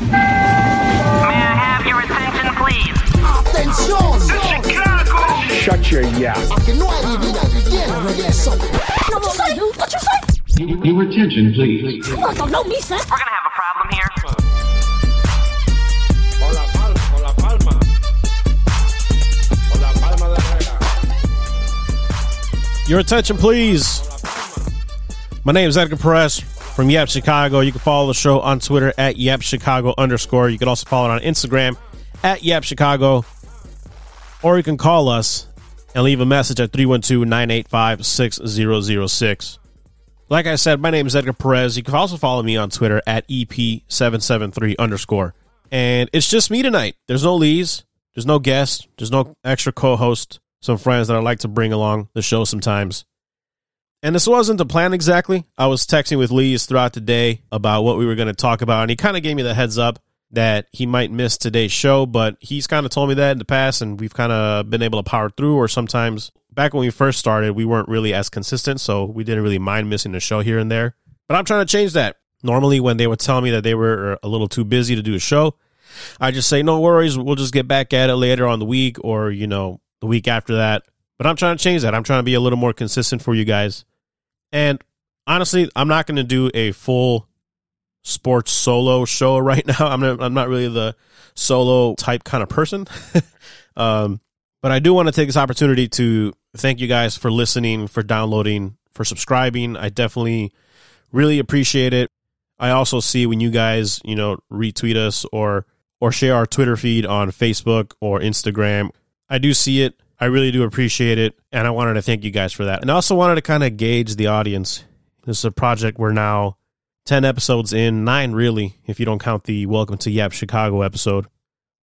May I have your attention, please? Attention! Chicago! Shut your yap. You know I live in a game already or something. No, what you say? What you say? Your attention, please. You don't know me, son. We're gonna have a problem here. Con la palma, con la palma. Con la palma de la regla. Your attention, please. My name is Edgar Perez from Yap Chicago. You can follow the show on Twitter at Yap Chicago underscore. You can also follow it on Instagram at Yap Chicago. Or you can call us and leave a message at 312 985 6006. Like I said, my name is Edgar Perez. You can also follow me on Twitter at EP773 underscore. And it's just me tonight. There's no Lees. There's no guest. There's no extra co host. Some friends that I like to bring along the show sometimes. And this wasn't the plan exactly. I was texting with Lees throughout the day about what we were going to talk about. And he kind of gave me the heads up that he might miss today's show, but he's kind of told me that in the past, and we've kind of been able to power through. Or sometimes back when we first started, we weren't really as consistent, so we didn't really mind missing the show here and there. But I'm trying to change that. Normally, when they would tell me that they were a little too busy to do a show, I just say, no worries, we'll just get back at it later on the week or, you know, the week after that. But I'm trying to change that. I'm trying to be a little more consistent for you guys. And honestly, I'm not going to do a full sports solo show right now. I'm not, I'm not really the solo type kind of person. um, but I do want to take this opportunity to thank you guys for listening, for downloading, for subscribing. I definitely really appreciate it. I also see when you guys, you know, retweet us or or share our Twitter feed on Facebook or Instagram. I do see it. I really do appreciate it, and I wanted to thank you guys for that. And I also wanted to kind of gauge the audience. This is a project we're now 10 episodes in, 9 really, if you don't count the Welcome to Yap Chicago episode.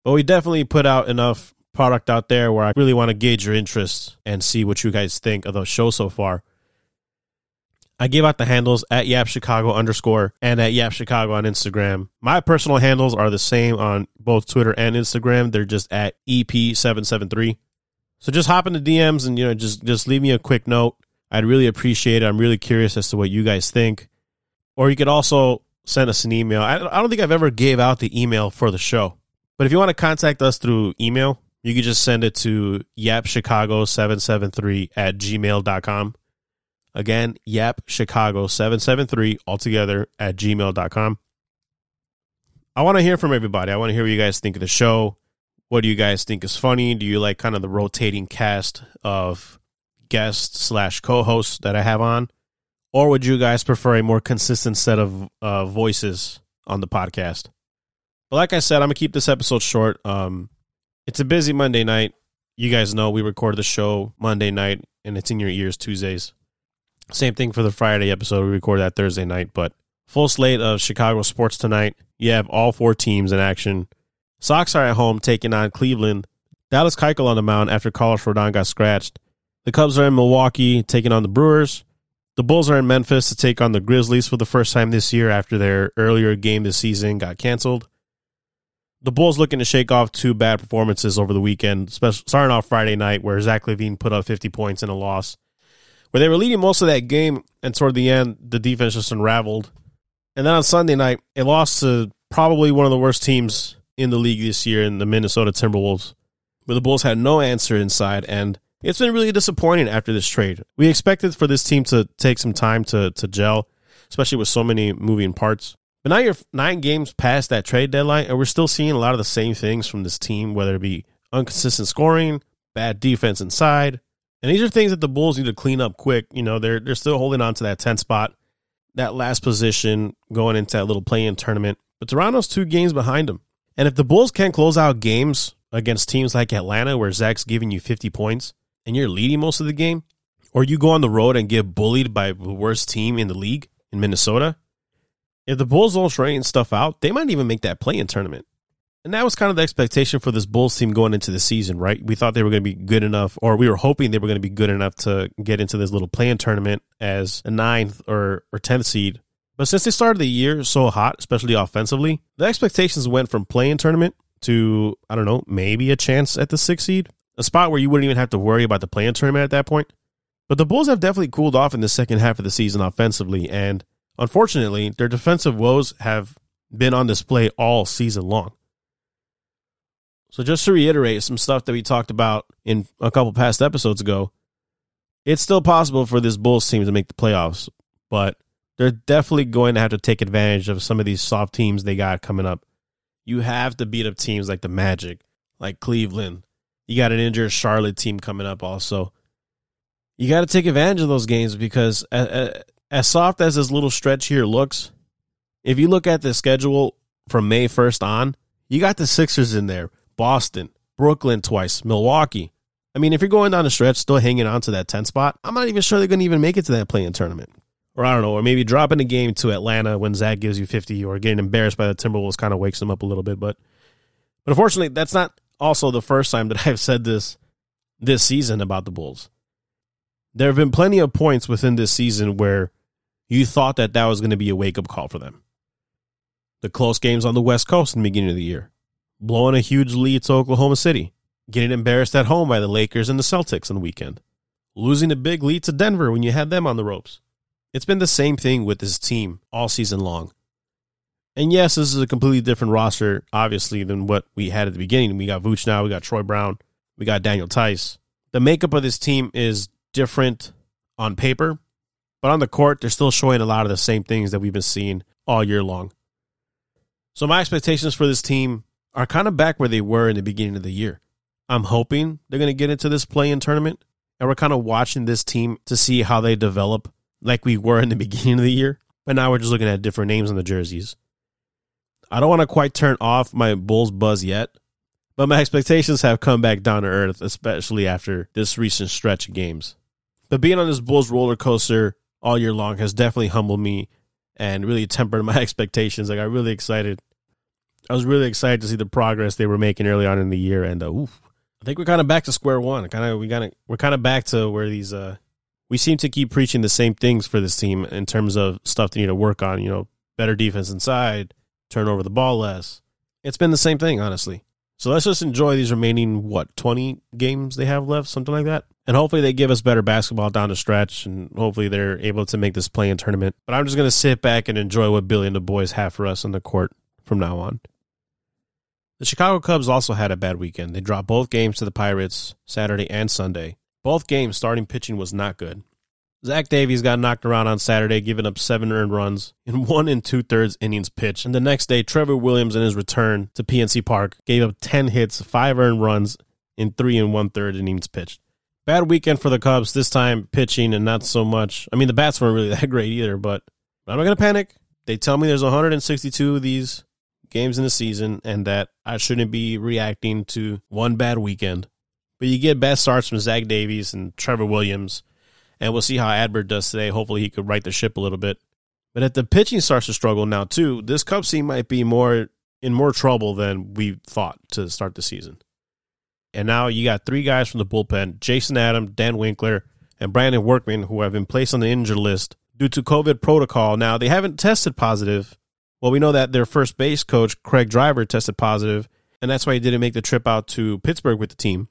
But we definitely put out enough product out there where I really want to gauge your interest and see what you guys think of the show so far. I gave out the handles at Yap Chicago underscore and at Yap Chicago on Instagram. My personal handles are the same on both Twitter and Instagram. They're just at EP773. So just hop in the DMs and you know just just leave me a quick note. I'd really appreciate it. I'm really curious as to what you guys think. Or you could also send us an email. I, I don't think I've ever gave out the email for the show. But if you want to contact us through email, you can just send it to yapchicago773 at gmail.com. Again, yapchicago773 altogether at gmail.com. I want to hear from everybody. I want to hear what you guys think of the show. What do you guys think is funny? Do you like kind of the rotating cast of guests slash co-hosts that I have on? Or would you guys prefer a more consistent set of uh, voices on the podcast? But like I said, I'm gonna keep this episode short. Um, it's a busy Monday night. You guys know we record the show Monday night, and it's in your ears Tuesdays. Same thing for the Friday episode. We record that Thursday night, but full slate of Chicago sports tonight. You have all four teams in action. Sox are at home taking on Cleveland. Dallas Keuchel on the mound after Carlos Rodon got scratched. The Cubs are in Milwaukee taking on the Brewers. The Bulls are in Memphis to take on the Grizzlies for the first time this year after their earlier game this season got canceled. The Bulls looking to shake off two bad performances over the weekend, starting off Friday night where Zach LaVine put up 50 points in a loss. Where they were leading most of that game, and toward the end, the defense just unraveled. And then on Sunday night, it lost to probably one of the worst teams in the league this year in the Minnesota Timberwolves, where the Bulls had no answer inside, and it's been really disappointing after this trade. We expected for this team to take some time to to gel, especially with so many moving parts. But now you're nine games past that trade deadline, and we're still seeing a lot of the same things from this team, whether it be inconsistent scoring, bad defense inside. And these are things that the Bulls need to clean up quick. You know, they're they're still holding on to that 10 spot, that last position going into that little play-in tournament. But Toronto's two games behind them. And if the Bulls can't close out games against teams like Atlanta, where Zach's giving you 50 points and you're leading most of the game, or you go on the road and get bullied by the worst team in the league in Minnesota, if the Bulls don't straighten stuff out, they might even make that play in tournament. And that was kind of the expectation for this Bulls team going into the season, right? We thought they were going to be good enough, or we were hoping they were going to be good enough to get into this little play in tournament as a ninth or, or 10th seed. But since they started the year so hot, especially offensively, the expectations went from play-in tournament to, I don't know, maybe a chance at the six seed, a spot where you wouldn't even have to worry about the play-in tournament at that point. But the Bulls have definitely cooled off in the second half of the season offensively, and unfortunately, their defensive woes have been on display all season long. So just to reiterate some stuff that we talked about in a couple past episodes ago, it's still possible for this Bulls team to make the playoffs, but they're definitely going to have to take advantage of some of these soft teams they got coming up. You have to beat up teams like the Magic, like Cleveland. You got an injured Charlotte team coming up also. You got to take advantage of those games because as, soft as this little stretch here looks, if you look at the schedule from May 1st on, you got the Sixers in there, Boston, Brooklyn twice, Milwaukee. I mean, if you're going down the stretch, still hanging on to that 10 spot, I'm not even sure they're going to even make it to that play-in tournament. Or I don't know, or maybe dropping a game to Atlanta when Zach gives you 50 or getting embarrassed by the Timberwolves kind of wakes them up a little bit. But, but unfortunately, that's not also the first time that I've said this this season about the Bulls. There have been plenty of points within this season where you thought that that was going to be a wake up call for them. The close games on the West Coast in the beginning of the year, blowing a huge lead to Oklahoma City, getting embarrassed at home by the Lakers and the Celtics on the weekend, losing a big lead to Denver when you had them on the ropes. It's been the same thing with this team all season long. And yes, this is a completely different roster, obviously, than what we had at the beginning. We got Vooch now, we got Troy Brown, we got Daniel Theis. The makeup of this team is different on paper, but on the court, they're still showing a lot of the same things that we've been seeing all year long. So my expectations for this team are kind of back where they were in the beginning of the year. I'm hoping they're going to get into this play-in tournament, and we're kind of watching this team to see how they develop, like we were in the beginning of the year. But now we're just looking at different names on the jerseys. I don't want to quite turn off my Bulls buzz yet, but my expectations have come back down to earth, especially after this recent stretch of games. But being on this Bulls roller coaster all year long has definitely humbled me and really tempered my expectations. I really excited. I was really excited to see the progress they were making early on in the year, and uh, oof, I think we're kind of back to square one. Kind of we kind of we're kind of back to where these uh we seem to keep preaching the same things for this team in terms of stuff they need to work on. You know, better defense inside, turn over the ball less. It's been the same thing, honestly. So let's just enjoy these remaining what twenty games they have left, something like that, and hopefully they give us better basketball down the stretch, and hopefully they're able to make this play in tournament. But I'm just gonna sit back and enjoy what Billy and the boys have for us on the court from now on. The Chicago Cubs also had a bad weekend. They dropped both games to the Pirates Saturday and Sunday. Both games starting pitching was not good. Zach Davies got knocked around on Saturday, giving up seven earned runs in one and two thirds innings pitched. And the next day, Trevor Williams, in his return to PNC Park, gave up 10 hits, five earned runs in three and one third innings pitched. Bad weekend for the Cubs, this time pitching and not so much. I mean, the bats weren't really that great either, but I'm not going to panic. They tell me there's 162 of these games in the season and that I shouldn't be reacting to one bad weekend. But you get bad starts from Zach Davies and Trevor Williams, and we'll see how Adbert does today. Hopefully, he could right the ship a little bit. But if the pitching starts to struggle now too, this Cubs team might be more in more trouble than we thought to start the season. And now you got three guys from the bullpen: Jason Adam, Dan Winkler, and Brandon Workman, who have been placed on the injured list due to COVID protocol. Now they haven't tested positive. Well, we know that their first base coach Craig Driver tested positive, and that's why he didn't make the trip out to Pittsburgh with the team.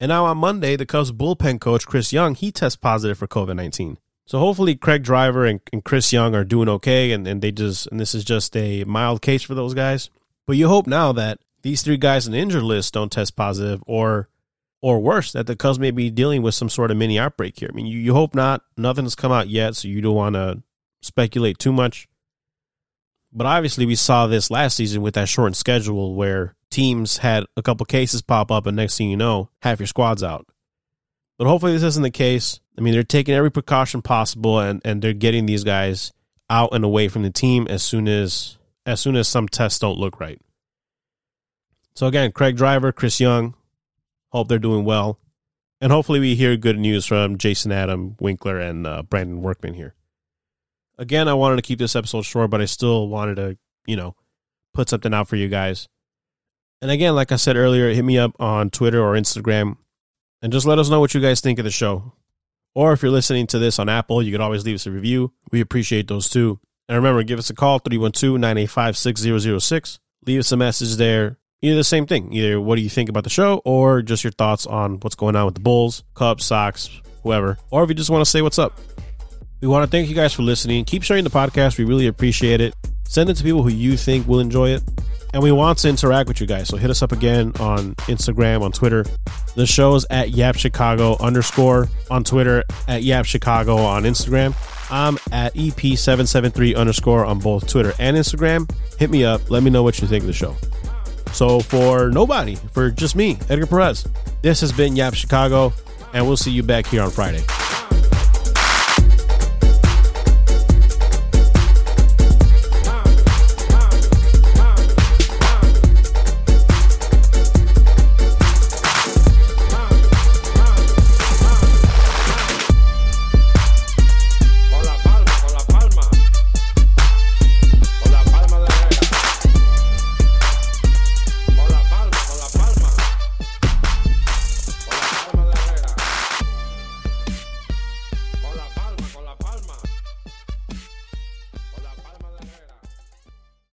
And now on Monday, the Cubs bullpen coach, Chris Young, he tests positive for COVID 19. So hopefully Craig Driver and, and, Chris Young are doing okay and, and they just and this is just a mild case for those guys. But you hope now that these three guys on the injured list don't test positive or or worse, that the Cubs may be dealing with some sort of mini outbreak here. I mean you, you hope not. Nothing's come out yet, so you don't want to speculate too much. But obviously we saw this last season with that shortened schedule where teams had a couple cases pop up, and next thing you know, half your squad's out. But hopefully, this isn't the case. I mean, they're taking every precaution possible, and, and they're getting these guys out and away from the team as soon as as soon as some tests don't look right. So again, Craig Driver, Chris Young, hope they're doing well, and hopefully we hear good news from Jason Adam, Winkler, and uh, Brandon Workman here. Again, I wanted to keep this episode short, but I still wanted to, you know, put something out for you guys. And again, like I said earlier, hit me up on Twitter or Instagram and just let us know what you guys think of the show. Or if you're listening to this on Apple, you could always leave us a review. We appreciate those too. And remember, give us a call 312 985 6006. Leave us a message there. Either the same thing. Either what do you think about the show or just your thoughts on what's going on with the Bulls, Cubs, Sox, whoever. Or if you just want to say what's up. We want to thank you guys for listening. Keep sharing the podcast. We really appreciate it. Send it to people who you think will enjoy it. And we want to interact with you guys. So hit us up again on Instagram, on Twitter. The show is at Yap Chicago underscore on Twitter, at Yap Chicago on Instagram. I'm at EP773 underscore on both Twitter and Instagram. Hit me up. Let me know what you think of the show. So for nobody, for just me, Edgar Perez, this has been Yap Chicago, and we'll see you back here on Friday.